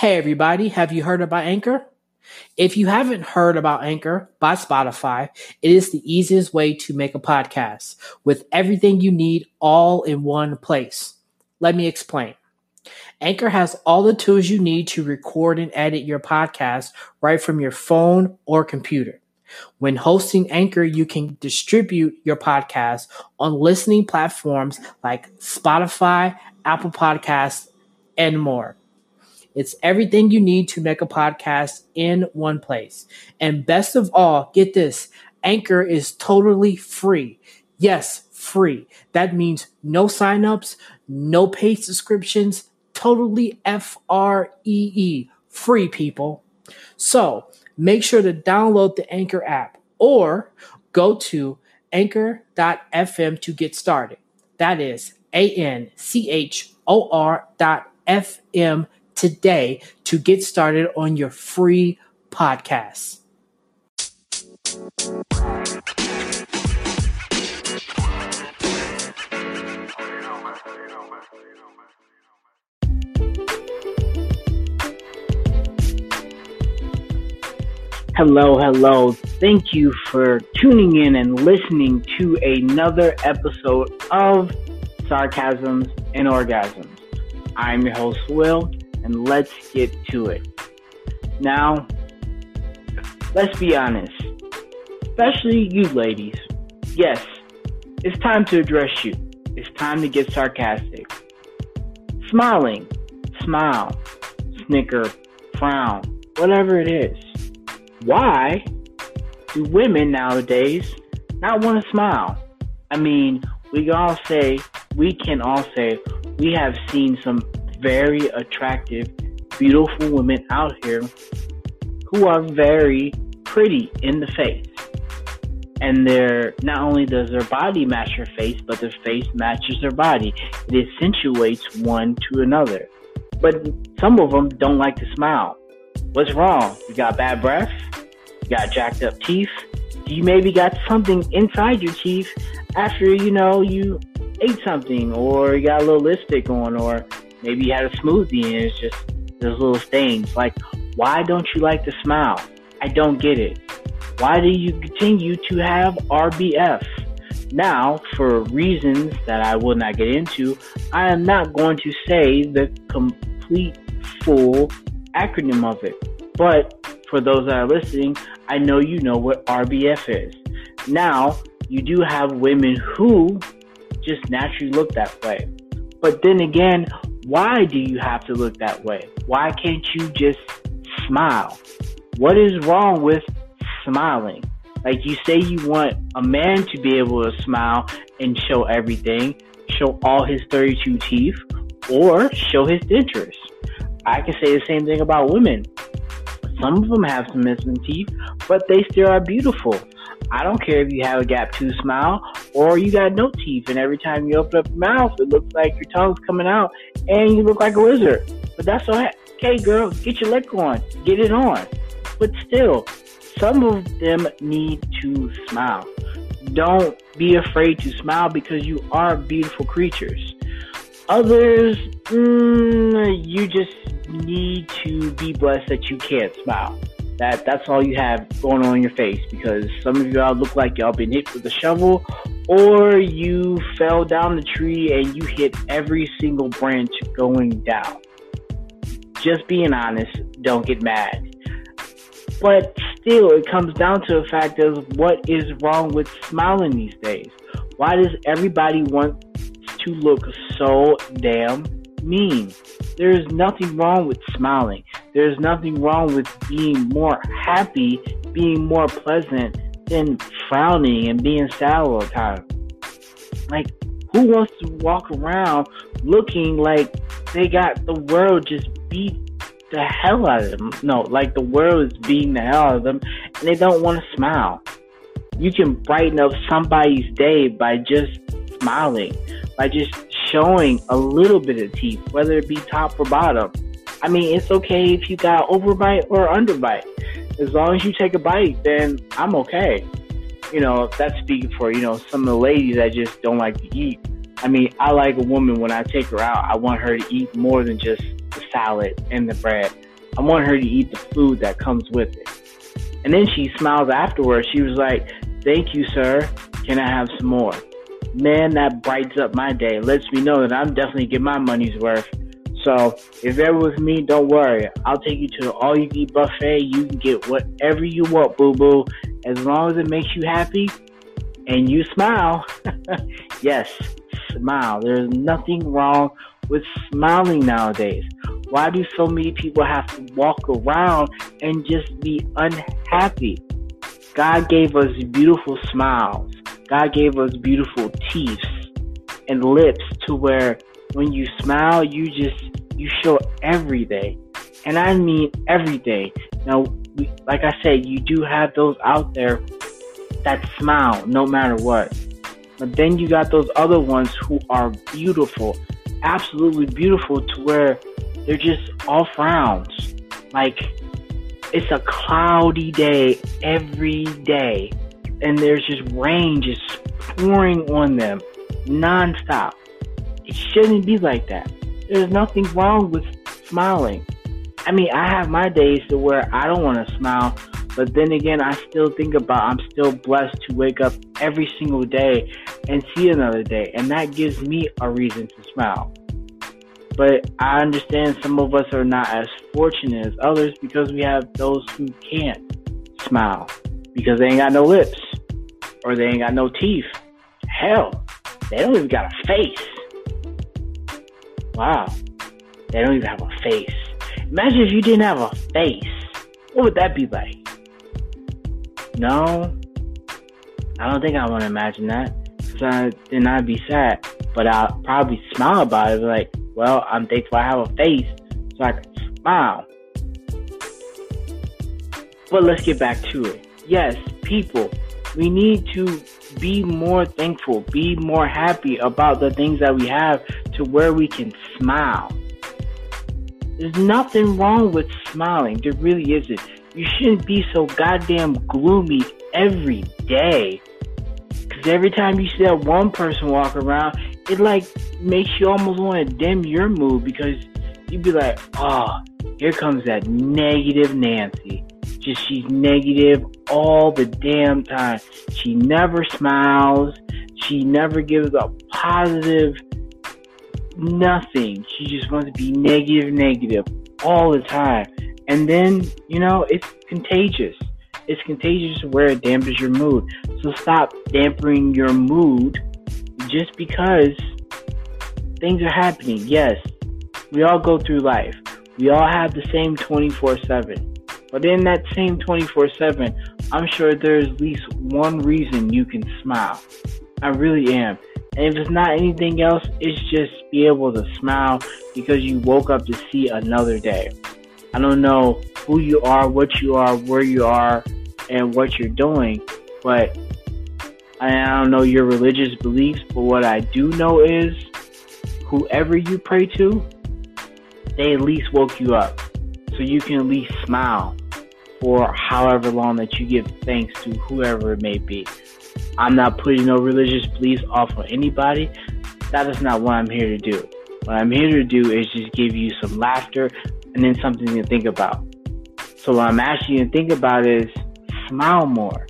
Hey everybody, have you heard about Anchor? If you haven't heard about Anchor by Spotify, it is the easiest way to make a podcast with everything you need all in one place. Let me explain. Anchor has all the tools you need to record and edit your podcast right from your phone or computer. When hosting Anchor, you can distribute your podcast on listening platforms like Spotify, Apple Podcasts, and more. It's everything you need to make a podcast in one place. And best of all, get this Anchor is totally free. Yes, free. That means no signups, no paid subscriptions, totally F R E E, free people. So make sure to download the Anchor app or go to anchor.fm to get started. That is A N C H O R dot FM today to get started on your free podcast. Hello, hello. Thank you for tuning in and listening to another episode of Sarcasms and Orgasms. I'm your host, Will, and let's get to it. Now, let's be honest, especially you ladies. Yes, it's time to address you. It's time to get sarcastic. Smiling, smile, snicker, frown, whatever it is. Why do women nowadays not want to smile? I mean, we all say, we can all say, we have seen some very attractive, beautiful women out here who are very pretty in the face. And their not only does their body match their face, but their face matches their body. It accentuates one to another. But some of them don't like to smile. What's wrong? You got bad breath? You got jacked up teeth? You maybe got something inside your teeth after you know you ate something, or you got a little lipstick on, or Maybe you had a smoothie and it's just those little stains. Like, why don't you like to smile? I don't get it. Why do you continue to have RBF? Now, for reasons that I will not get into, I am not going to say the complete full acronym of it. But for those that are listening, I know you know what RBF is. Now, you do have women who just naturally look that way. But then again, why do you have to look that way? Why can't you just smile? What is wrong with smiling? Like you say you want a man to be able to smile and show everything, show all his 32 teeth, or show his dentures. I can say the same thing about women. Some of them have some missing teeth, but they still are beautiful. I don't care if you have a gap tooth smile or you got no teeth, and every time you open up your mouth, it looks like your tongue's coming out, and you look like a wizard. But that's all right. Okay, girl, get your lick on, get it on. But still, some of them need to smile. Don't be afraid to smile because you are beautiful creatures. Others, mm, you just need to be blessed that you can't smile that that's all you have going on in your face because some of y'all look like y'all been hit with a shovel or you fell down the tree and you hit every single branch going down. Just being honest, don't get mad. But still, it comes down to the fact of what is wrong with smiling these days. Why does everybody want to look so damn mean? There is nothing wrong with smiling. There's nothing wrong with being more happy, being more pleasant than frowning and being sad all the time. Like, who wants to walk around looking like they got the world just beat the hell out of them? No, like the world is beating the hell out of them and they don't want to smile. You can brighten up somebody's day by just smiling, by just showing a little bit of teeth, whether it be top or bottom. I mean, it's okay if you got overbite or underbite. As long as you take a bite, then I'm okay. You know, that's speaking for, you know, some of the ladies that just don't like to eat. I mean, I like a woman when I take her out, I want her to eat more than just the salad and the bread. I want her to eat the food that comes with it. And then she smiles afterwards. She was like, Thank you, sir. Can I have some more? Man, that brightens up my day. Lets me know that I'm definitely getting my money's worth. So if you're with me, don't worry. I'll take you to the all you eat buffet. You can get whatever you want, boo boo. As long as it makes you happy and you smile. yes, smile. There's nothing wrong with smiling nowadays. Why do so many people have to walk around and just be unhappy? God gave us beautiful smiles. God gave us beautiful teeth and lips to where when you smile, you just you show every day, and I mean every day. Now, like I said, you do have those out there that smile no matter what, but then you got those other ones who are beautiful, absolutely beautiful, to where they're just all frowns. Like it's a cloudy day every day, and there's just rain just pouring on them nonstop. It shouldn't be like that. There's nothing wrong with smiling. I mean, I have my days to where I don't want to smile, but then again, I still think about I'm still blessed to wake up every single day and see another day, and that gives me a reason to smile. But I understand some of us are not as fortunate as others because we have those who can't smile because they ain't got no lips or they ain't got no teeth. Hell, they don't even got a face. Wow. They don't even have a face. Imagine if you didn't have a face. What would that be like? No. I don't think I want to imagine that. Cause I, then I'd be sad. But I'll probably smile about it. Like, well, I'm thankful I have a face so I can smile. But let's get back to it. Yes, people, we need to be more thankful, be more happy about the things that we have to where we can smile. There's nothing wrong with smiling. There really isn't. You shouldn't be so goddamn gloomy every day. Because every time you see that one person walk around, it like makes you almost want to dim your mood because you'd be like, oh, here comes that negative Nancy. Just she's negative all the damn time. She never smiles. She never gives a positive nothing. She just wants to be negative, negative all the time. And then, you know, it's contagious. It's contagious where it dampens your mood. So stop dampening your mood just because things are happening. Yes, we all go through life. We all have the same 24 7. But in that same 24 7, I'm sure there's at least one reason you can smile. I really am. And if it's not anything else, it's just be able to smile because you woke up to see another day. I don't know who you are, what you are, where you are, and what you're doing, but I don't know your religious beliefs, but what I do know is whoever you pray to, they at least woke you up. So you can at least smile for however long that you give thanks to whoever it may be. I'm not putting no religious beliefs off on anybody. That is not what I'm here to do. What I'm here to do is just give you some laughter and then something to think about. So what I'm asking you to think about is smile more.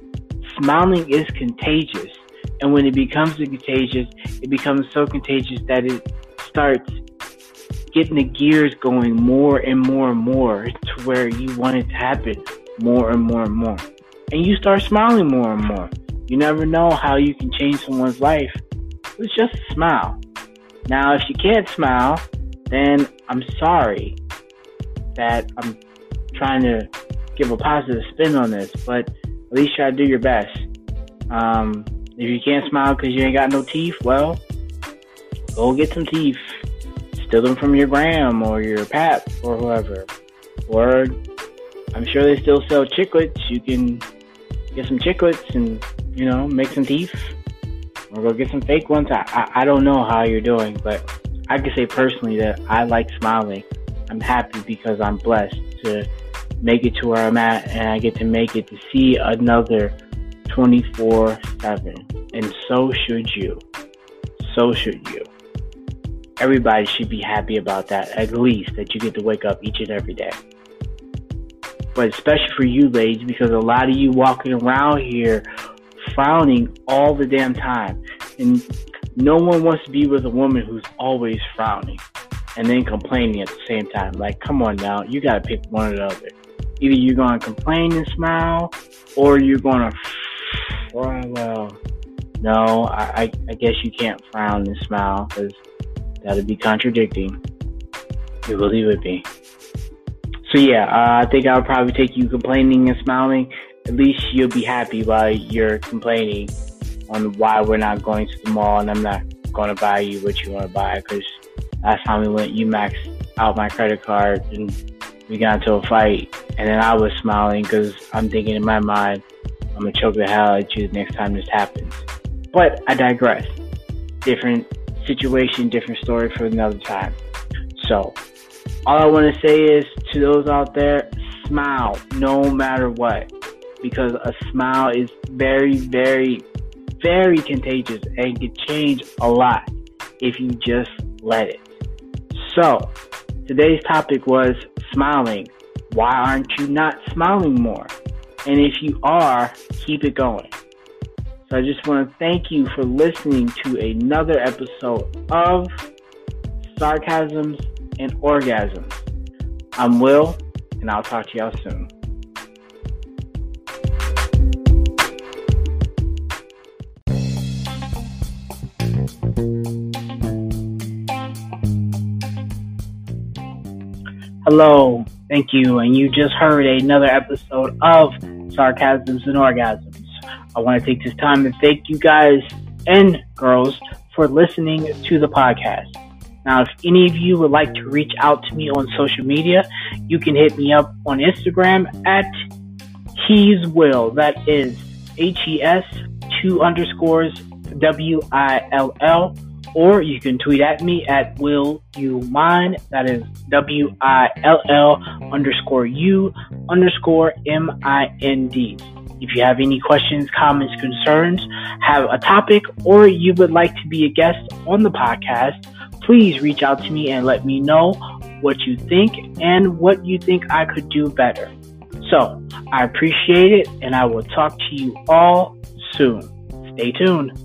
Smiling is contagious. And when it becomes contagious, it becomes so contagious that it starts getting the gears going more and more and more to where you want it to happen more and more and more. And you start smiling more and more. You never know how you can change someone's life with just a smile. Now, if you can't smile, then I'm sorry that I'm trying to give a positive spin on this, but at least try to do your best. Um, if you can't smile because you ain't got no teeth, well, go get some teeth. Steal them from your gram or your pap or whoever. Or I'm sure they still sell chiclets. You can get some chiclets and, you know, make some teeth. Or go get some fake ones. I, I, I don't know how you're doing, but I can say personally that I like smiling. I'm happy because I'm blessed to make it to where I'm at and I get to make it to see another 24 7. And so should you. So should you. Everybody should be happy about that, at least that you get to wake up each and every day. but especially for you ladies, because a lot of you walking around here frowning all the damn time. And no one wants to be with a woman who's always frowning and then complaining at the same time. Like, come on now, you gotta pick one or the other. Either you're gonna complain and smile, or you're gonna frown. well, no, I, I guess you can't frown and smile because that'd be contradicting. It really would be. So yeah, uh, I think I would probably take you complaining and smiling. At least you'll be happy while you're complaining on why we're not going to the mall and I'm not going to buy you what you want to buy. Because last time we went, you maxed out my credit card and we got into a fight. And then I was smiling because I'm thinking in my mind, I'm gonna choke the hell out of you the next time this happens. But I digress. Different situation, different story for another time. So, all I want to say is to those out there, smile no matter what. Because a smile is very, very, very contagious and can change a lot if you just let it. So, today's topic was smiling. Why aren't you not smiling more? And if you are, keep it going. So I just want to thank you for listening to another episode of Sarcasms and Orgasms. I'm Will, and I'll talk to y'all soon. Hello, thank you, and you just heard another episode of Sarcasms and Orgasms. I want to take this time to thank you guys and girls for listening to the podcast. Now, if any of you would like to reach out to me on social media, you can hit me up on Instagram at He's Will. That is H E S two underscores W I L L. Or you can tweet at me at Will You Mind. That is W I L L underscore U underscore M I N D. If you have any questions, comments, concerns, have a topic, or you would like to be a guest on the podcast, please reach out to me and let me know what you think and what you think I could do better. So, I appreciate it and I will talk to you all soon. Stay tuned.